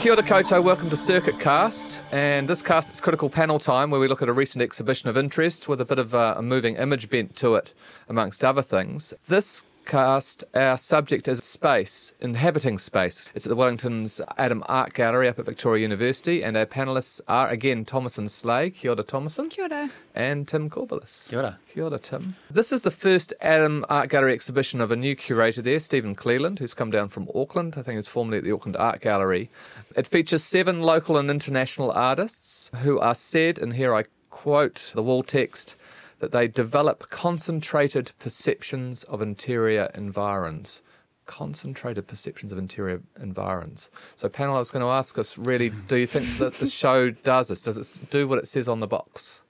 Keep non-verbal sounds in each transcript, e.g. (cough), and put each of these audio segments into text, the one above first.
Kia ora welcome to Circuit Cast. And this cast is critical panel time where we look at a recent exhibition of interest with a bit of uh, a moving image bent to it, amongst other things. This cast, our subject as space, inhabiting space. It's at the Wellington's Adam Art Gallery up at Victoria University, and our panellists are again Thomasin Sleigh, kia ora Thomasin, Kia ora. and Tim Corballis. Kia ora. Kia ora, Tim. This is the first Adam Art Gallery exhibition of a new curator there, Stephen Cleland, who's come down from Auckland. I think he was formerly at the Auckland Art Gallery. It features seven local and international artists who are said, and here I quote the wall text, that they develop concentrated perceptions of interior environs. Concentrated perceptions of interior environs. So, panel, I was going to ask us really, do you think that the show does this? Does it do what it says on the box?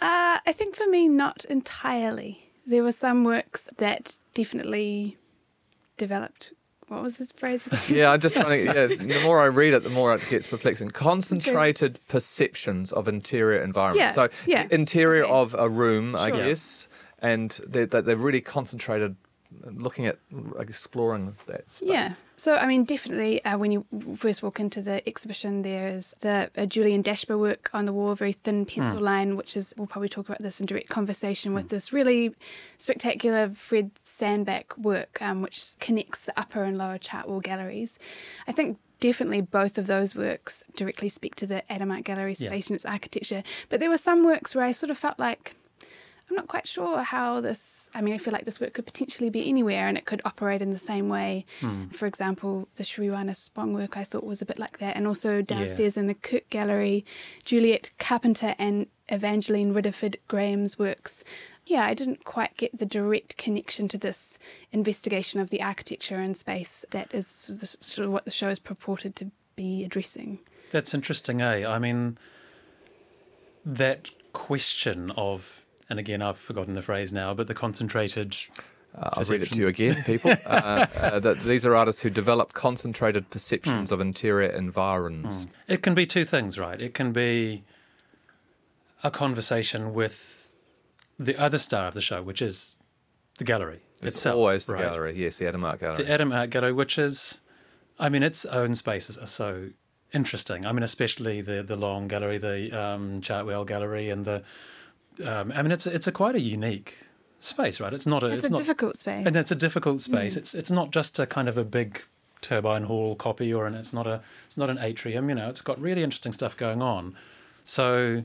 Uh, I think for me, not entirely. There were some works that definitely developed. What was this phrase? again? (laughs) Yeah, I'm just trying to. (laughs) Yeah, the more I read it, the more it gets perplexing. Concentrated perceptions of interior environment. Yeah, so, yeah, interior okay. of a room, I guess, and they, they, they've really concentrated, looking at like, exploring that space. Yeah. So, I mean, definitely, uh, when you first walk into the exhibition, there's the uh, Julian Dashper work on the wall, very thin pencil line, which is, we'll probably talk about this in direct conversation with this really spectacular Fred Sandback work, um, which connects the upper and lower Chartwell galleries. I think definitely both of those works directly speak to the Adam Art Gallery Yeah. space and its architecture. But there were some works where I sort of felt like, I'm not quite sure how this. I mean, I feel like this work could potentially be anywhere and it could operate in the same way. For example, the Sriwhana Spong work I thought was a bit like that. And also downstairs in the Kirk Gallery, Juliet Carpenter and Evangeline Riddiford Graham's works. Yeah, I didn't quite get the direct connection to this investigation of the architecture and space that is the, sort of what the show is purported to be addressing. That's interesting, eh? I mean, that question of, and again, I've forgotten the phrase now, but the concentrated. Uh, I'll read it to you again, people. (laughs) uh, uh, that these are artists who develop concentrated perceptions of interior environs. It can be two things, right? It can be a conversation with the other star of the show, which is the gallery It's itself. always the right? gallery, yes, the Adam Art Gallery. The Adam Art Gallery, which is, I mean, its own spaces are so interesting. I mean, especially the the Long Gallery, the um, Chartwell Gallery, and the. Um, I mean, it's a, it's a quite a unique space, right? It's not a. It's, a not, difficult space. and it's a difficult space. Mm. It's it's not just a kind of a big turbine hall copy, or an it's not a it's not an atrium. You know, it's got really interesting stuff going on. So,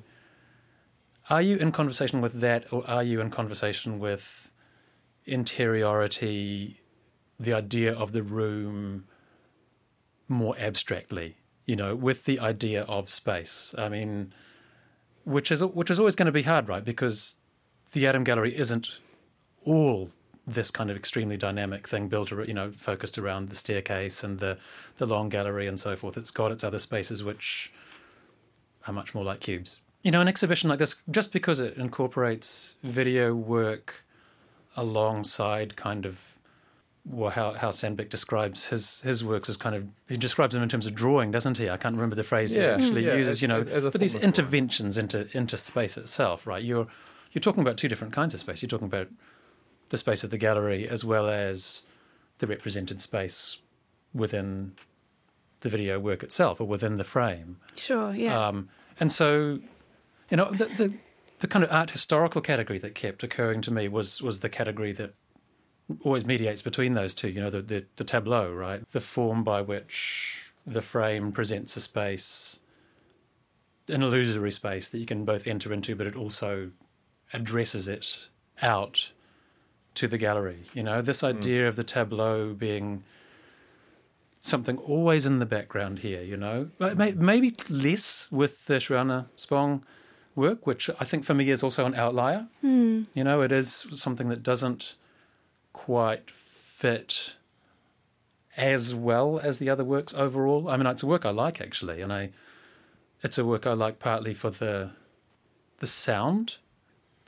are you in conversation with that, or are you in conversation with interiority, the idea of the room more abstractly? You know, with the idea of space. I mean, which is which is always going to be hard, right? Because the Adam Gallery isn't all this kind of extremely dynamic thing built, you know, focused around the staircase and the the long gallery and so forth. It's got its other spaces which are much more like cubes. You know, an exhibition like this, just because it incorporates video work alongside kind of well, how how Sandback describes his his works as kind of he describes them in terms of drawing, doesn't he? I can't remember the phrase Yeah. he actually Yeah, uses. as- you know, as- as but these form of drawing. interventions into into space itself, right? You're you're talking about two different kinds of space. You're talking about the space of the gallery as well as the represented space within the video work itself or within the frame. sure, yeah. Um, and so, you know, the, the the kind of art historical category that kept occurring to me was was the category that always mediates between those two. You know, the the, the tableau, right? The form by which the frame presents a space, an illusory space that you can both enter into, but it also addresses it out to the gallery. You know, this idea of the tableau being something always in the background here, you know. But Maybe less with the Sriwhana Spong work, which I think for me is also an outlier. Hmm. You know, it is something that doesn't quite fit as well as the other works overall. I mean, it's a work I like actually, and I it's a work I like partly for the the sound,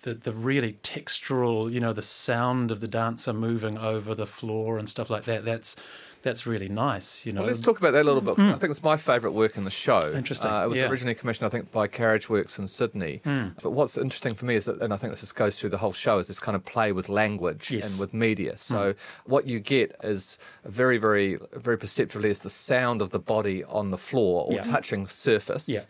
the the really textural, you know, the sound of the dancer moving over the floor and stuff like that. That's that's really nice. You know, Well, let's talk about that a little bit. I hmm. think it's my favourite work in the show. Interesting, Uh, it was yeah. originally commissioned, I think, by Carriage Works in Sydney. Hmm. But what's interesting for me is that, and I think this just goes through the whole show, is this kind of play with language Yes. and with media. Hmm. So what you get is very, very, very perceptively is the sound of the body on the floor or Yeah. touching surface. Yeah.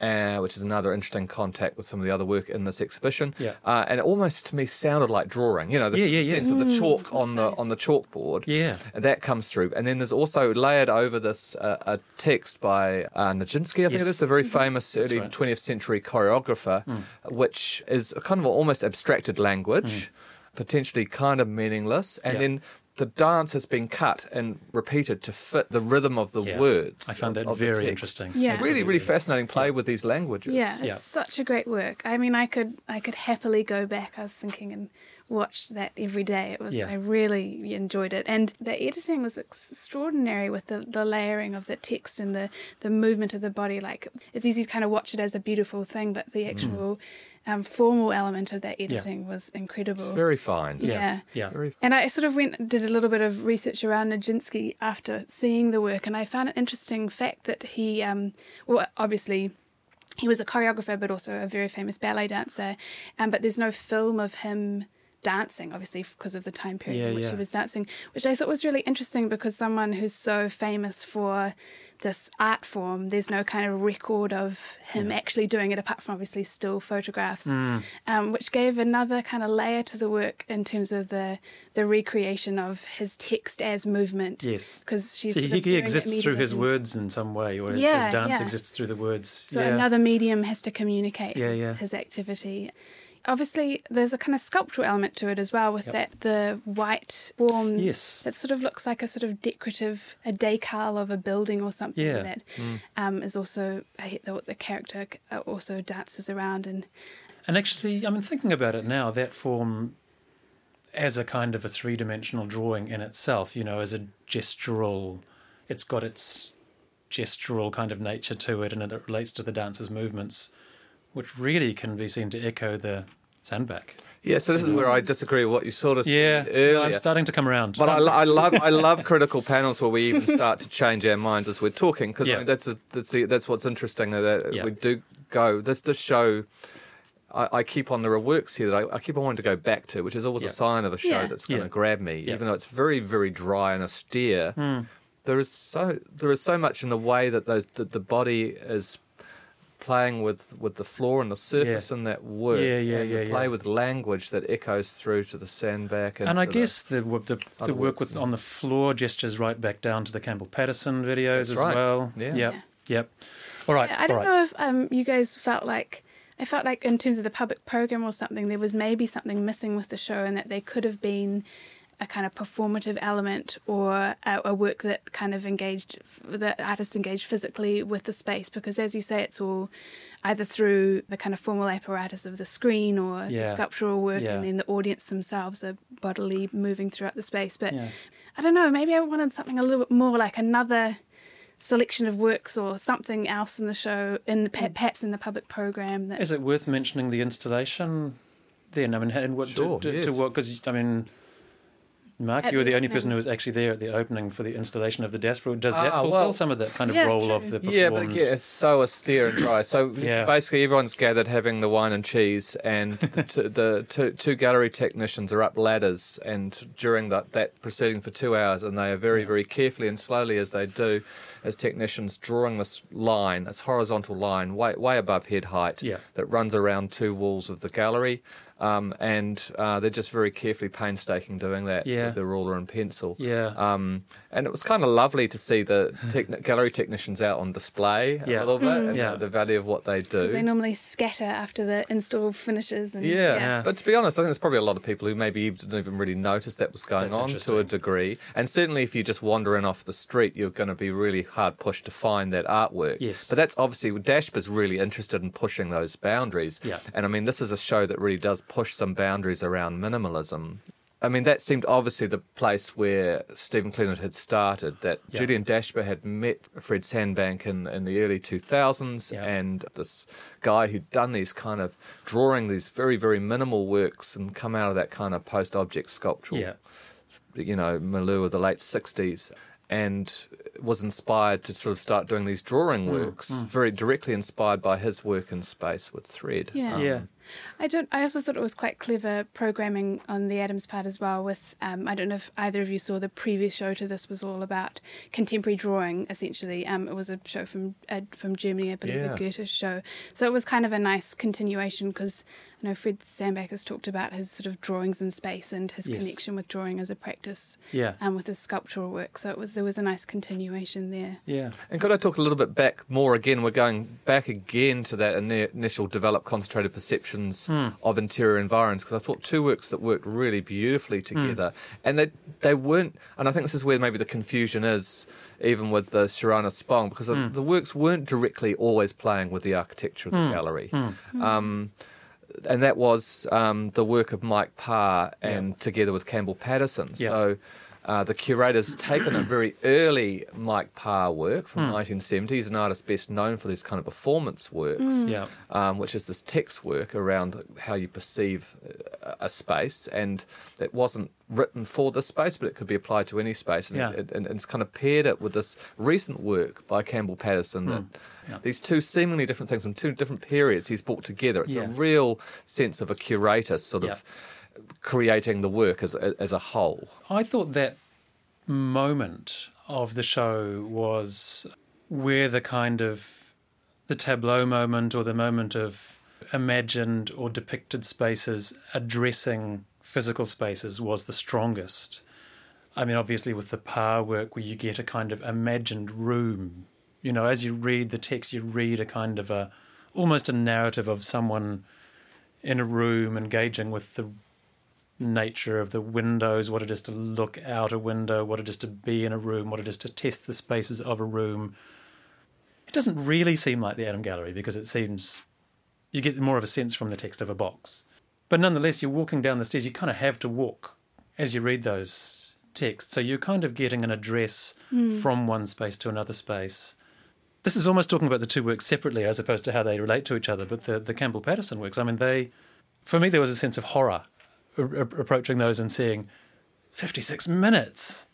Uh, which is another interesting contact with some of the other work in this exhibition. Yeah. Uh, and it almost to me sounded like drawing. You know, the Yeah, yeah, yeah. sense of the chalk on the nice. on the chalkboard. Yeah. And that comes through. And then there's also layered over this uh, a text by uh, Nijinsky, I think Yes. it is, the very famous early right. 20th century choreographer, which is a kind of almost abstracted language, potentially kind of meaningless. And Yeah. then the dance has been cut and repeated to fit the rhythm of the Yeah. words. I found of- that of the very text. interesting. Yeah. Really, really fascinating play with these languages. Yeah, it's Yeah. such a great work. I mean, I could I could happily go back. I was thinking and watch that every day. It was Yeah. I really enjoyed it, and the editing was extraordinary with the, the layering of the text and the the movement of the body. Like it's easy to kind of watch it as a beautiful thing, but the mm. actual um, formal element of that editing was incredible. It's very fine. Yeah. Yeah. Yeah. Very And I sort of went did a little bit of research around Nijinsky after seeing the work, and I found an interesting fact that he, um, well, obviously. He was a choreographer, but also a very famous ballet dancer. Um, but there's no film of him dancing, obviously, because of the time period Yeah, in which yeah. he was dancing, which I thought was really interesting because someone who's so famous for this art form, there's no kind of record of him actually doing it apart from obviously still photographs, Hmm. um, which gave another kind of layer to the work in terms of the the recreation of his text as movement. Yes. because she's sort he, he exists through his words in some way, or his, Yeah, his dance yeah. exists through the words. So yeah. another medium has to communicate Yeah, his, yeah. his activity. Obviously, there's a kind of sculptural element to it as well, with Yep. that the white form Yes. that sort of looks like a sort of decorative, a decal of a building or something Yeah. that Mm. um, is also I hate the, the character uh, also dances around and And actually, I mean, thinking about it now, that form as a kind of a three dimensional drawing in itself, you know, as a gestural, it's got its gestural kind of nature to it and it relates to the dancer's movements, which really can be seen to echo the Sandback. Yeah, so this is where I disagree with what you sort of Yeah, said earlier. I'm starting to come around. But I, I (laughs) love I love critical panels where we even start to change our minds as we're talking because Yeah. that's a, that's the, that's what's interesting that Yeah. we do go this this show. I, I keep on there are works here that I, I keep on wanting to go back to, which is always Yeah. a sign of a show Yeah. that's going to Yeah. grab me, Yeah. even though it's very very dry and austere. Hmm. There is so there is so much in the way that those that the body is playing with with the floor and the surface in that work Yeah, yeah, and yeah, the play yeah. with language that echoes through to the Sandback and I to the- guess the the, the work with on the floor gestures right back down to the Campbell Patterson videos That's as right. well. Yeah. Yep. Yeah. Yep. All right. I don't all right. know if um, you guys felt like I felt like in terms of the public program or something, there was maybe something missing with the show, and that there could have been a kind of performative element or a, a work that kind of engaged the artist engaged physically with the space because as you say it's all either through the kind of formal apparatus of the screen or the sculptural work Yeah. and then the audience themselves are bodily moving throughout the space but Yeah. I don't know maybe I wanted something a little bit more like another selection of works or something else in the show, in pe- mm. perhaps in the public program. That Is it worth mentioning the installation then? I mean, and what Sure, to, to, yes. to what? Because I mean, Mark, At you were the the only person who was actually there at the opening for the installation of the Dashper. Does that Ah, fulfill well- some of that kind of Yeah, role true. of the performed? Yeah, but again, it's so austere and dry. So (coughs) Yeah. basically, everyone's gathered having the wine and cheese, and (laughs) the, t- the two, two gallery technicians are up ladders, and during that, that proceeding for two hours, and they are very, very carefully and slowly as they do, as technicians drawing this line, this horizontal line, way, way above head height, Yeah. that runs around two walls of the gallery. Um, and uh, they're just very carefully painstaking doing that Yeah. with the ruler and pencil. Yeah. Um, and it was kind of lovely to see the (laughs) techni- gallery technicians out on display Yeah. a little bit and Yeah. the value of what they do. because they normally scatter after the install finishes. And, yeah. Yeah. but to be honest, I think there's probably a lot of people who maybe didn't even really notice that was going That's on to a degree. And certainly, if you just wander in off the street, you're going to be really hard pushed to find that artwork. Yes. but that's obviously Dashper's really interested in pushing those boundaries. Yeah. and I mean, this is a show that really does push some boundaries around minimalism. I mean, that seemed obviously the place where Stephen Cleland had started. That Yeah. Julian Dashper had met Fred Sandback in, in the early 2000s, Yeah. and this guy who'd done these kind of drawing these very, very minimal works and come out of that kind of post object sculptural, Yeah. you know, milieu of the late 60s. and was inspired to sort of start doing these drawing works, very directly inspired by his work in space with thread. Yeah. Um, Yeah. I don't. I also thought it was quite clever programming on the Adams part as well. With um, I don't know if either of you saw the previous show to this was all about contemporary drawing. Essentially, um, it was a show from uh, from Germany, I believe, Yeah. a Goethe show. So it was kind of a nice continuation because I know Fred Sandback has talked about his sort of drawings in space and his Yes. connection with drawing as a practice, Yeah. um, with his sculptural work. So it was there was a nice continuation there. Yeah. And could I talk a little bit back more again? We're going back again to that initial developed concentrated perceptions hmm. of interior environs because I thought two works that worked really beautifully hmm. together, and they they weren't. And I think this is where maybe the confusion is, even with the Sriwhana Spong, because the- hmm. the works weren't directly always playing with the architecture of the gallery. Um, and that was um, the work of Mike Parr and together with Campbell Patterson. Yeah. So uh, the curator's taken a very early Mike Parr work from 1970. He's an artist best known for these kind of performance works, Yeah. um, which is this text work around how you perceive uh, a space. And it wasn't written for this space, but it could be applied to any space. And, Yeah. it, and, and it's kind of paired it with this recent work by Campbell Patterson that Yeah. these two seemingly different things from two different periods he's brought together. It's Yeah. a real sense of a curator sort of creating the work as, as a whole. I thought that moment of the show was where the kind of the tableau moment or the moment of imagined or depicted spaces addressing physical spaces was the strongest. I mean, obviously, with the Parr work, where you get a kind of imagined room, you know, as you read the text, you read a kind of a almost a narrative of someone in a room engaging with the nature of the windows, what it is to look out a window, what it is to be in a room, what it is to test the spaces of a room. It doesn't really seem like the Adam Gallery because it seems you get more of a sense from the text of a box. But nonetheless, you're walking down the stairs, you kind of have to walk as you read those texts. So you're kind of getting an address hmm. from one space to another space. This is almost talking about the two works separately as opposed to how they relate to each other. But the, the Campbell Patterson works, I mean, they, for me, there was a sense of horror approaching those and seeing 56 minutes.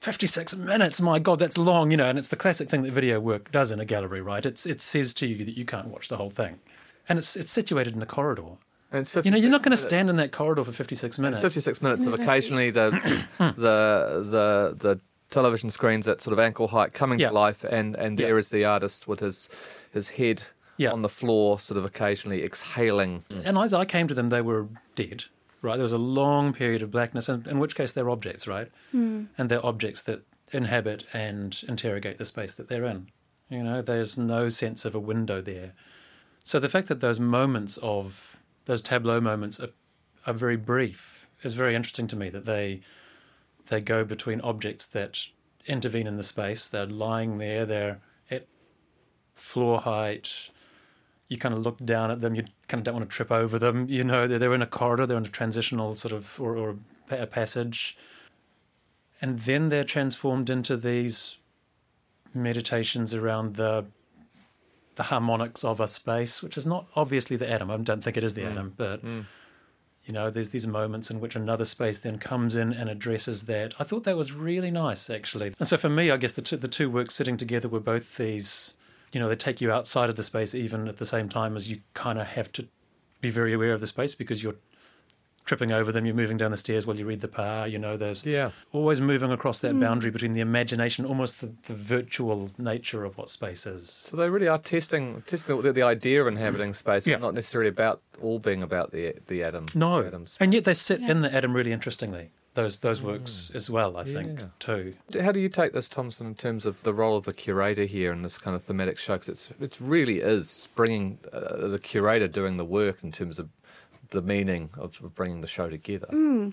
56 minutes, my God, that's long, you know, and it's the classic thing that video work does in a gallery, right? It's, it says to you that you can't watch the whole thing. And it's, it's situated in a corridor. And it's You know, you're not going to stand in that corridor for 56 minutes. 56 minutes of occasionally the, (coughs) the the the television screens at sort of ankle height coming Yeah. to life, and and Yeah. there is the artist with his his head Yeah. on the floor, sort of occasionally exhaling. And as I came to them, they were dead, right? There was a long period of blackness, in, in which case they're objects, right? Hmm. And they're objects that inhabit and interrogate the space that they're in. You know, there's no sense of a window there. So the fact that those moments of those tableau moments are, are very brief is very interesting to me. That they they go between objects that intervene in the space. They're lying there. They're at floor height you kind of look down at them. You kind of don't want to trip over them. You know, they're, they're in a corridor. They're in a transitional sort of or, or a passage, and then they're transformed into these meditations around the the harmonics of a space, which is not obviously the Adam. I don't think it is the mm. Adam, but mm. you know, there's these moments in which another space then comes in and addresses that. I thought that was really nice, actually. And so for me, I guess the two, the two works sitting together were both these, you know, they take you outside of the space even at the same time as you kind of have to be very aware of the space because you're tripping over them, you're moving down the stairs while you read the Parr, you know, there's Yeah. always moving across that boundary between the imagination, almost the, the virtual nature of what space is. So they really are testing testing the, the idea of inhabiting space, Yeah. not necessarily about all being about the the Adam. No, the Adams. and yet they sit Yeah. in the Adam really interestingly. Those those works as well, I think, Yeah. too. How do you take this, Thompson, in terms of the role of the curator here in this kind of thematic show? Because it's it really is bringing uh, the curator doing the work in terms of the meaning of bringing the show together.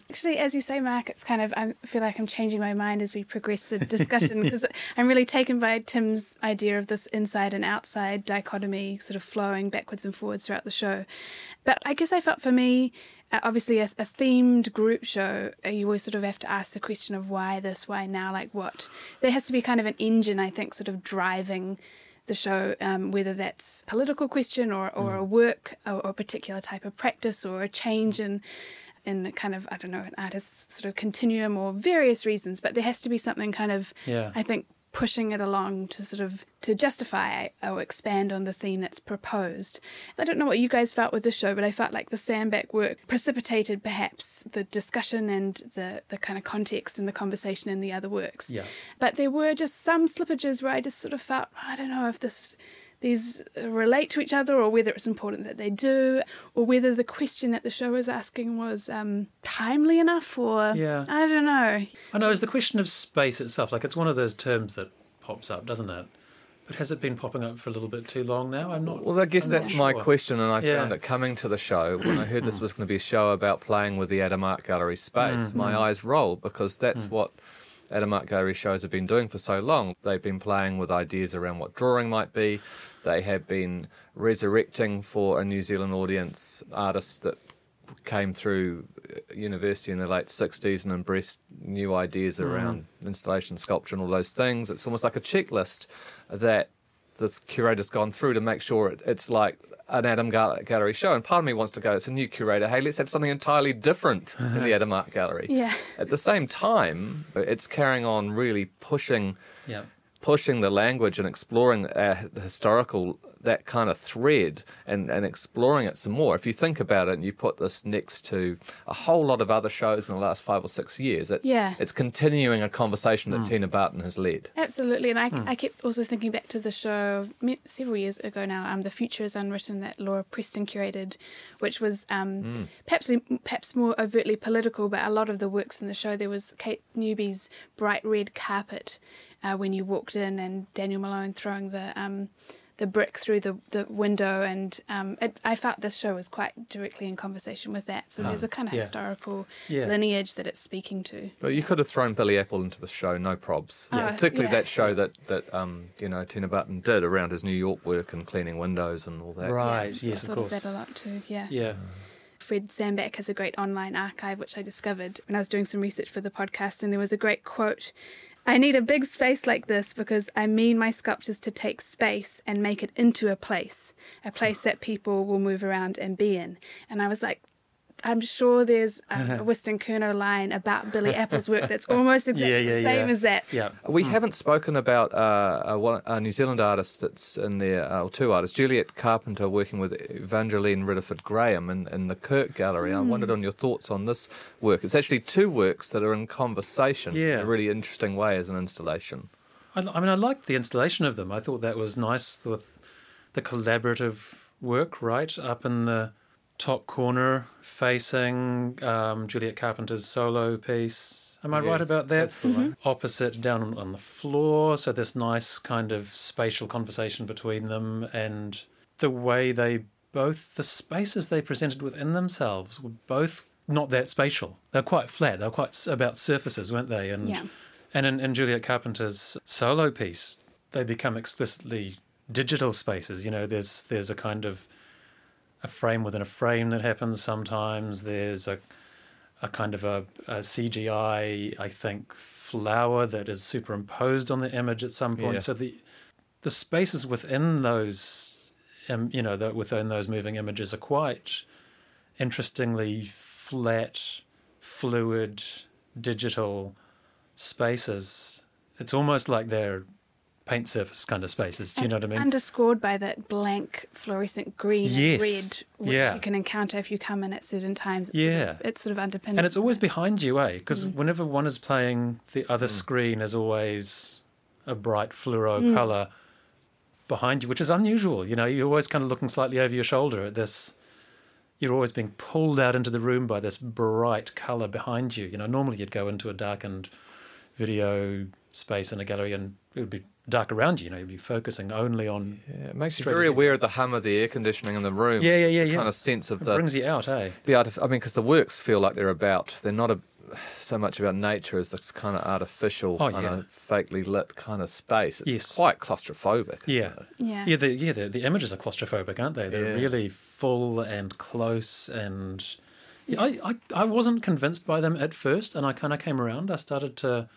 Actually, as you say, Mark, it's kind of, I feel like I'm changing my mind as we progress the discussion (laughs) because I'm really taken by Tim's idea of this inside and outside dichotomy sort of flowing backwards and forwards throughout the show. But I guess I felt for me, uh, obviously, a, a themed group show, uh, you always sort of have to ask the question of why this, why now, like what? There has to be kind of an engine, I think, sort of driving the show, um, whether that's a political question or, or a work or, or a particular type of practice or a change in in kind of I don't know an artist's sort of continuum or various reasons, but there has to be something kind of Yeah. I think pushing it along to sort of to justify or expand on the theme that's proposed. I don't know what you guys felt with the show, but I felt like the Sandback work precipitated perhaps the discussion and the the kind of context and the conversation in the other works. Yeah. But there were just some slippages where I just sort of felt I don't know if this these uh, relate to each other or whether it's important that they do or whether the question that the show was asking was um, timely enough or Yeah. I don't know. I know it's the question of space itself. Like it's one of those terms that pops up, doesn't it? But has it been popping up for a little bit too long now? I'm not. Well, I guess I'm that's not my question, and I Yeah. found it coming to the show when I heard this hmm. was going to be a show about playing with the Adam Art Gallery space. Hmm, my hmm. eyes rolled because that's what Adam Art Gallery shows have been doing for so long. They've been playing with ideas around what drawing might be. They have been resurrecting for a New Zealand audience artists that came through uh, university in the late 60s and embraced new ideas around installation, sculpture, and all those things. It's almost like a checklist that this curator's gone through to make sure it, it's like an Adam Gallery show. And part of me wants to go, it's a new curator. Hey, let's have something entirely different in the Adam Art Gallery. Yeah. At the same time, it's carrying on really pushing Yeah. pushing the language and exploring uh, the historical that kind of thread and, and exploring it some more. If you think about it and you put this next to a whole lot of other shows in the last five or six years, it's Yeah. it's continuing a conversation that Tina Barton has led. Absolutely, and I, I kept also thinking back to the show several years ago now. Um, the future is unwritten that Laura Preston curated, which was um, perhaps perhaps more overtly political, but a lot of the works in the show there was Kate Newby's bright red carpet uh, when you walked in, and Daniel Malone throwing the um, the brick through the, the window, and um, it, I felt this show was quite directly in conversation with that. So there's a kind of yeah. historical Yeah. lineage that it's speaking to. But you could have thrown Billy Apple into the show, no probs. Yeah. Oh, Particularly yeah. that show that that um, you know Tina Barton did around his New York work and cleaning windows and all that. Right. Yeah, yes, I of thought course. that a lot too. Yeah. Yeah. Fred Sandback has a great online archive, which I discovered when I was doing some research for the podcast, and there was a great quote. I need a big space like this because I mean my sculptures to take space and make it into a place, a place that people will move around and be in. And I was like, I'm sure there's a (laughs) Wystan Curnow line about Billy Apple's work that's (laughs) almost exactly Yeah, yeah, the same yeah. as that. Yeah. We haven't spoken about uh, a, one- a New Zealand artist that's in there, uh, or two artists, Juliet Carpenter working with Evangeline Riddiford Graham in, in the Kirk Gallery. I wondered on your thoughts on this work. It's actually two works that are in conversation Yeah. in a really interesting way as an installation. I, I mean, I liked the installation of them. I thought that was nice with the collaborative work, right? Up in the top corner, facing um, Juliet Carpenter's solo piece. Am I right about that? that's the one. Opposite down on- on the floor, so this nice kind of spatial conversation between them, and the way they both the spaces they presented within themselves were both not that spatial. They're quite flat. They're quite about surfaces, weren't they? And Yeah. and in, in Juliet Carpenter's solo piece, they become explicitly digital spaces. You know, there's there's a kind of a frame within a frame that happens sometimes. There's a a kind of a, a CGI, I think, flower that is superimposed on the image at some point. Yeah. So the the spaces within those, um, you know, the, within those moving images are quite interestingly flat, fluid, digital spaces. It's almost like they're paint surface kind of spaces. Do you know what I mean? Underscored by that blank fluorescent green Yes. and red, which Yeah. you can encounter if you come in at certain times. It's Yeah. Sort of, it's sort of underpinned. and it's always behind you, eh? Because Mm. whenever one is playing, the other screen is always a bright fluoro Mm. color behind you, which is unusual. You know, you're always kind of looking slightly over your shoulder at this. You're always being pulled out into the room by this bright color behind you. You know, normally you'd go into a darkened video space in a gallery and it would be dark around you. You know, you'd be focusing only on. Yeah, it makes you Straight very aware of the hum of the air conditioning in the room. Yeah, yeah, yeah, the yeah. Kind of sense of It the brings you out, eh? the art. I mean, because the works feel like they're about. They're not a, so much about nature as this kind of artificial, Oh, kind yeah. of fakely lit kind of space. It's Yes. quite claustrophobic. Yeah. yeah. Yeah, the yeah the, the images are claustrophobic, aren't they? They're Yeah. really full and close, and yeah, I, I I wasn't convinced by them at first, and I kind of came around. I started to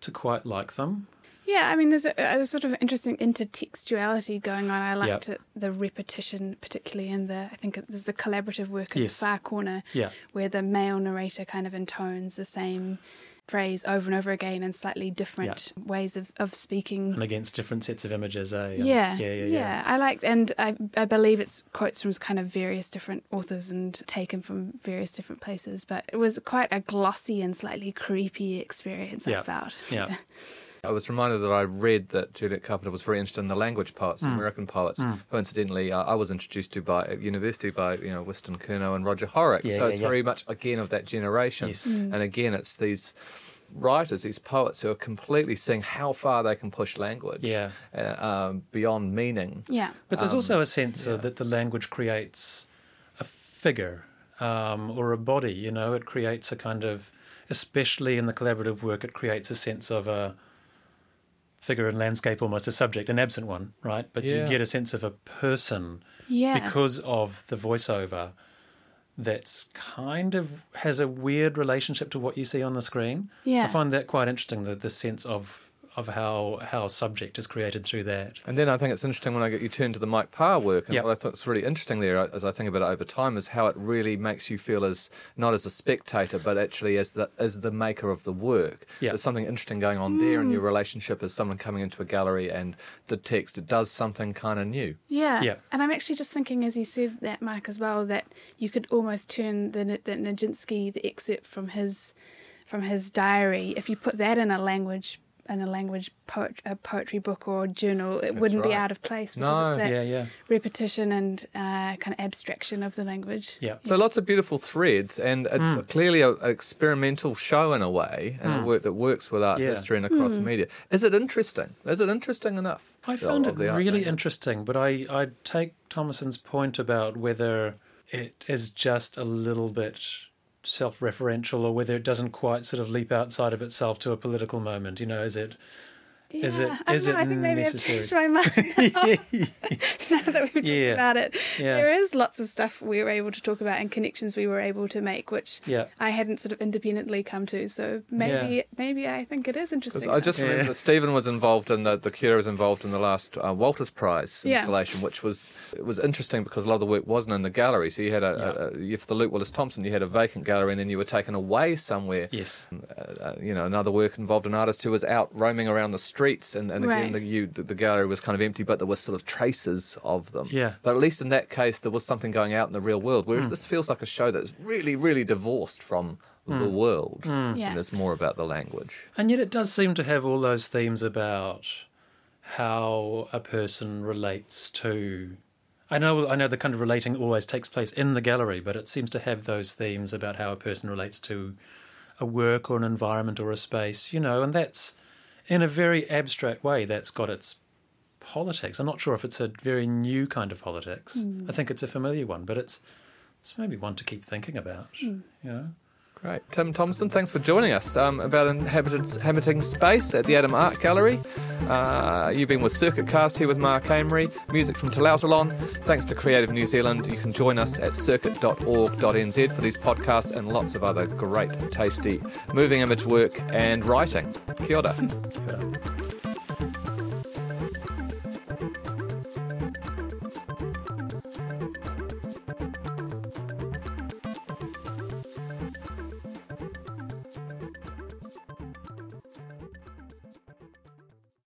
to quite like them. Yeah, I mean, there's a, a sort of interesting intertextuality going on. I liked Yep. the repetition, particularly in the, I think there's the collaborative work in Yes. the far corner, Yeah. where the male narrator kind of intones the same phrase over and over again in slightly different ways of, of speaking. And against different sets of images, eh? Yeah, yeah, yeah, yeah. I liked, and I, I believe it's quotes from kind of various different authors and taken from various different places. But it was quite a glossy and slightly creepy experience. I Yeah. felt. Yeah. (laughs) I was reminded that I read that Juliet Carpenter was very interested in the language poets, Hmm. American poets, who incidentally uh, I was introduced to by at university by you know Wystan Curnow and Roger Horrocks. Yeah, so yeah, it's yeah. very much again of that generation. Yes. And again, it's these writers, these poets who are completely seeing how far they can push language Yeah. uh, um, beyond meaning. Yeah. But there's Um, also a sense yeah. of that the language creates a figure um, or a body. You know, it creates a kind of, especially in the collaborative work, it creates a sense of a figure and landscape, almost a subject, an absent one, right? But Yeah. you get a sense of a person Yeah. because of the voiceover. That's kind of has a weird relationship to what you see on the screen. Yeah. I find that quite interesting. The the sense of of how how subject is created through that. And then I think it's interesting when I get you turn to the Mike Parr work. And Yep. what I thought was really interesting there, uh, as I think about it over time, is how it really makes you feel as not as a spectator, but actually as the as the maker of the work. Yeah. There's something interesting going on there in your relationship as someone coming into a gallery and the text. It does something kind of new. Yeah. Yeah. And I'm actually just thinking, as you said that, Mike, as well, that you could almost turn the, the Nijinsky, the excerpt from his from his diary, if you put that in a language in a language poet, a poetry book or journal, it wouldn't be out of place because No, it's that Yeah, yeah, repetition and uh, kind of abstraction of the language. yeah. So lots of beautiful threads, and it's Mm. clearly an experimental show in a way, and a work that works with art Yeah. history and across media. Is it interesting? Is it interesting enough? I found it really language? interesting, but I, I take Thomasin's point about whether it is just a little bit self referential or whether it doesn't quite sort of leap outside of itself to a political moment. You know, is it Is it- Yeah, I is don't know, it I think maybe necessary? I've changed my mind now, (laughs) (laughs) now that we've talked Yeah. about it. Yeah. There is lots of stuff we were able to talk about and connections we were able to make, which Yeah. I hadn't sort of independently come to. So maybe Yeah. maybe I think it is interesting. I just Yeah. remember that Stephen was involved in the, the curator was involved in the last uh, Walters Prize Yeah. installation, which was it was interesting because a lot of the work wasn't in the gallery. So you had a, a, a for the Luke Willis Thompson, you had a vacant gallery, and then you were taken away somewhere. Yes. Uh, you know, another work involved an artist who was out roaming around the streets, and, and again, Right. the, you, the, the gallery was kind of empty, but there were sort of traces of them. Yeah. But at least in that case, there was something going out in the real world. Whereas this feels like a show that is really, really divorced from the world, Hmm. Yeah. and it's more about the language. And yet it does seem to have all those themes about how a person relates to. I know, I know the kind of relating always takes place in the gallery, but it seems to have those themes about how a person relates to a work or an environment or a space, you know, and that's in a very abstract way, that's got its politics. I'm not sure if it's a very new kind of politics. Hmm. I think it's a familiar one, but it's, it's maybe one to keep thinking about, hmm. you know. Great. Tim Thompson, thanks for joining us um, about inhabiting space at the Adam Art Gallery. Uh, you've been with Circuit Cast here with Mark Amery, music from Talautalon. Thanks to Creative New Zealand. You can join us at circuit.org.nz for these podcasts and lots of other great, tasty moving image work and writing. Kia ora. Kia (laughs) ora.